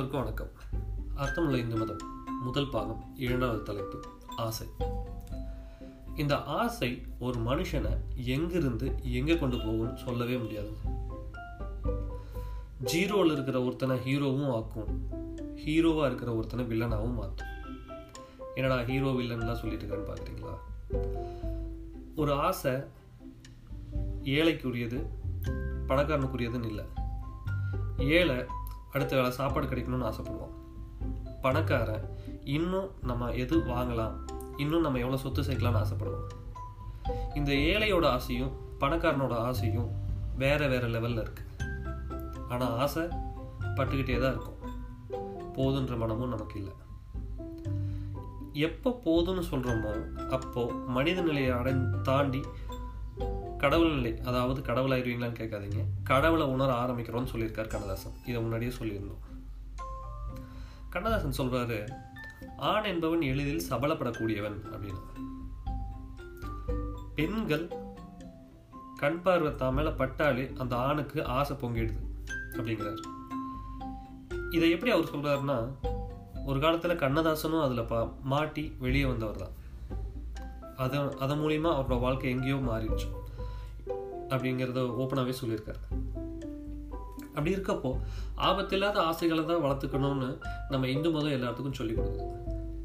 எல்லோருக்கும் வணக்கம். அர்த்தமுள்ள இந்து மதம் முதல் பாகம் இரண்டாவது தலைப்பு ஆசை. இந்த ஆசை ஒரு மனுஷனை எங்கிருந்து எங்க கொண்டு போகும்னு சொல்லவே முடியாது. ஜீரோவில் இருக்கிற ஒருத்தனை ஹீரோவும் ஆக்கும். ஹீரோவா இருக்கிற ஒருத்தனை வில்லனாவும் மாற்றும். என்னடா ஹீரோ வில்லன்லாம் சொல்லிட்டு இருக்கேன்னு பார்க்குறீங்களா ஒரு ஆசை ஏழைக்குரியது பணக்காரனுக்குரியதுன்னு இல்லை. ஏழை அடுத்த வேளை சாப்பாடு கிடைக்கணும்னு ஆசைப்படுவோம். பணக்காரன் இன்னும் நம்ம எது வாங்கலாம்? இன்னும் நம்ம எவ்வளோ சொத்து சேர்க்கலாம்னு ஆசைப்படுவோம். இந்த ஏழையோட ஆசையும் பணக்காரனோட ஆசையும் வேற வேற லெவலில் இருக்கு. ஆனால் ஆசை பட்டுக்கிட்டே தான் இருக்கும். போதுன்ற மனமும் நமக்கு இல்லை. எப்போ போதும்னு சொல்கிறோமோ அப்போ மனித நிலையை அடை தாண்டி கடவுள் நிலை அதாவது கடவுள் ஆயிருவீங்களான்னு கேட்காதீங்க. கடவுளை உணர ஆரம்பிக்கிறோம்னு சொல்லியிருக்கார் கண்ணதாசன். இதை முன்னாடியே சொல்லியிருந்தோம். கண்ணதாசன் சொல்றாரு ஆண் என்பவன் எளிதில் சபலப்படக்கூடியவன் அப்படின்னு. பெண்கள் கண் பார்வை தான் மேல பட்டாலே அந்த ஆணுக்கு ஆசை பொங்கிடுது அப்படிங்கிறார். இதை எப்படி அவர் சொல்றாருன்னா ஒரு காலத்துல கண்ணதாசனும் அதுல பா மாட்டி வெளியே வந்தவர் தான் அது அதன் மூலியமா அவரோட வாழ்க்கை எங்கேயோ மாறிடுச்சு. அப்படிங்கிறத ஓப்பனாகவே சொல்லியிருக்காரு. அப்படி இருக்கப்போ ஆபத்தில்லாத ஆசைகளை தான் வளர்த்துக்கணும்னு நம்ம இந்து மதம் எல்லாத்துக்கும் சொல்லிக் கொடுக்குது.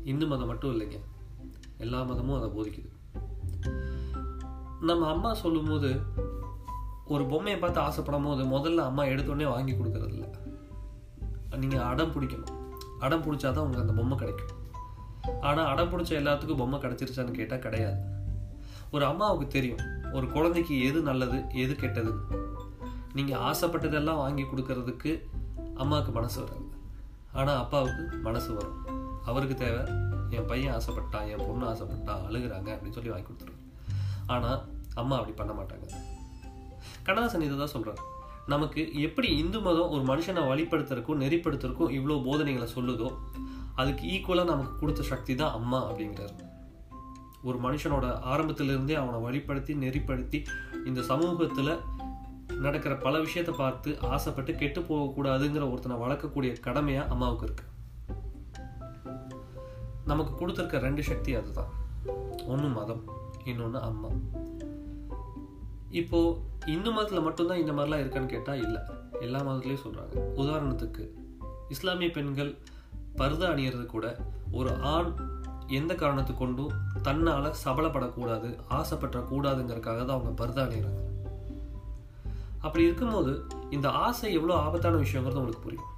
இந்து மதம் மட்டும் இல்லைங்க. எல்லா மதமும் அதை போதிக்குது. நம்ம அம்மா சொல்லும்போது ஒரு பொம்மையை பார்த்து ஆசைப்படும் போது முதல்ல அம்மா எடுத்தோடனே வாங்கி கொடுக்கறது இல்லை. நீங்கள் அடம் பிடிக்கணும். அடம் பிடிச்சாதான் உங்களுக்கு அந்த பொம்மை கிடைக்கும். ஆனால் அடம் பிடிச்ச எல்லாத்துக்கும் பொம்மை கிடைச்சிருச்சான்னு கேட்டால் கிடையாது. ஒரு அம்மாவுக்கு தெரியும். ஒரு குழந்தைக்கு எது நல்லது எது கெட்டது? நீங்கள் ஆசைப்பட்டதெல்லாம் வாங்கி கொடுக்கறதுக்கு அம்மாவுக்கு மனசு வராது. ஆனால் அப்பாவுக்கு மனசு வரும். அவருக்கு தேவை என் பையன் ஆசைப்பட்டான் என் பொண்ணு ஆசைப்பட்டா அழுகுறாங்க அப்படின்னு சொல்லி வாங்கி கொடுத்துருவாங்க ஆனால் அம்மா அப்படி பண்ண மாட்டாங்க. கண்ணதாசன் இதை தான் சொல்கிறார் நமக்கு எப்படி இந்து மதம் ஒரு மனுஷனை வழிப்படுத்துறதுக்கும் நெறிப்படுத்துறதுக்கும் இவ்வளோ போதனைகளை சொல்லுதோ அதுக்கு ஈக்குவலாக நமக்கு கொடுத்த சக்தி தான் அம்மா அப்படிங்கிறாரு. ஒரு மனுஷனோட ஆரம்பத்திலிருந்தே அவனை வழிப்படுத்தி நெறிப்படுத்தி இந்த சமூகத்தில் நடக்கிற பல விஷயத்தை பார்த்து ஆசைப்பட்டு கெட்டு போகக்கூடாதுங்கிற ஒருத்தனை வளர்க்கக்கூடிய கடமையா அம்மாவுக்கு இருக்கு. நமக்கு கொடுத்துருக்க ரெண்டு சக்தி அதுதான். ஒன்று மதம் இன்னொன்று அம்மா. இப்போ இந்து மதத்தில் மட்டும்தான் இந்த மாதிரிலாம் இருக்கான்னு கேட்டால் இல்லை. எல்லா மதத்துலேயும் சொல்கிறாங்க உதாரணத்துக்கு இஸ்லாமிய பெண்கள் பருதா அணியறது கூட ஒரு ஆண் எந்த காரணத்து கொண்டும் தன்னால் சபலப்படக்கூடாது ஆசைப்படக்கூடாதுங்கிறதுக்காக தான் அவங்க பருதா அப்படி இருக்கும்போது இந்த ஆசை எவ்வளோ ஆபத்தான விஷயங்கிறது உங்களுக்கு புரியும்.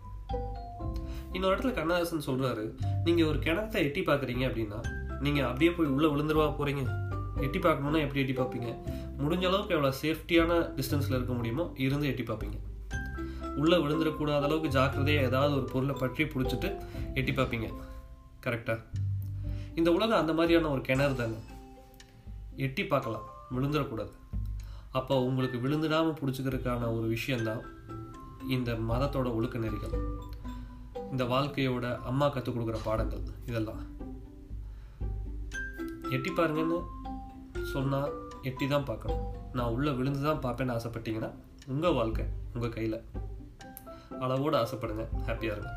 இன்னொரு இடத்துல கண்ணதாசன் சொல்கிறாரு நீங்கள் ஒரு கிணத்தை எட்டி பார்க்குறீங்க அப்படின்னா நீங்கள் அப்படியே போய் உள்ளே விழுந்துருவா போகிறீங்க எட்டி பார்க்கணுன்னா எப்படி எட்டி பார்ப்பீங்க? முடிஞ்ச அளவுக்கு எவ்வளோ சேஃப்டியான டிஸ்டன்ஸில் இருக்க முடியுமோ இருந்து எட்டி பார்ப்பீங்க. உள்ளே விழுந்துடக்கூடாத அளவுக்கு ஜாக்கிரதையாக ஏதாவது ஒரு பொருளை பற்றி பிடிச்சிட்டு எட்டி பார்ப்பீங்க. கரெக்டாக இந்த உலகம் அந்த மாதிரியான ஒரு கிணறு தாங்க எட்டி பார்க்கலாம் விழுந்துடக்கூடாது. அப்போ உங்களுக்கு விழுந்துடாமல் பிடிச்சிக்கிறதுக்கான ஒரு விஷயந்தான் இந்த மதத்தோட ஒழுக்க நெறிகள். இந்த வாழ்க்கையோட அம்மா கற்றுக் கொடுக்குற பாடங்கள் இதெல்லாம். எட்டி பாருங்கன்னு சொன்னால் எட்டி தான் பார்க்கணும். நான் உள்ளே விழுந்து தான் பார்ப்பேன்னு ஆசைப்பட்டீங்கன்னா உங்கள் வாழ்க்கை உங்கள் கையில். அளவோடு ஆசைப்படுங்க. ஹாப்பியாக இருங்க.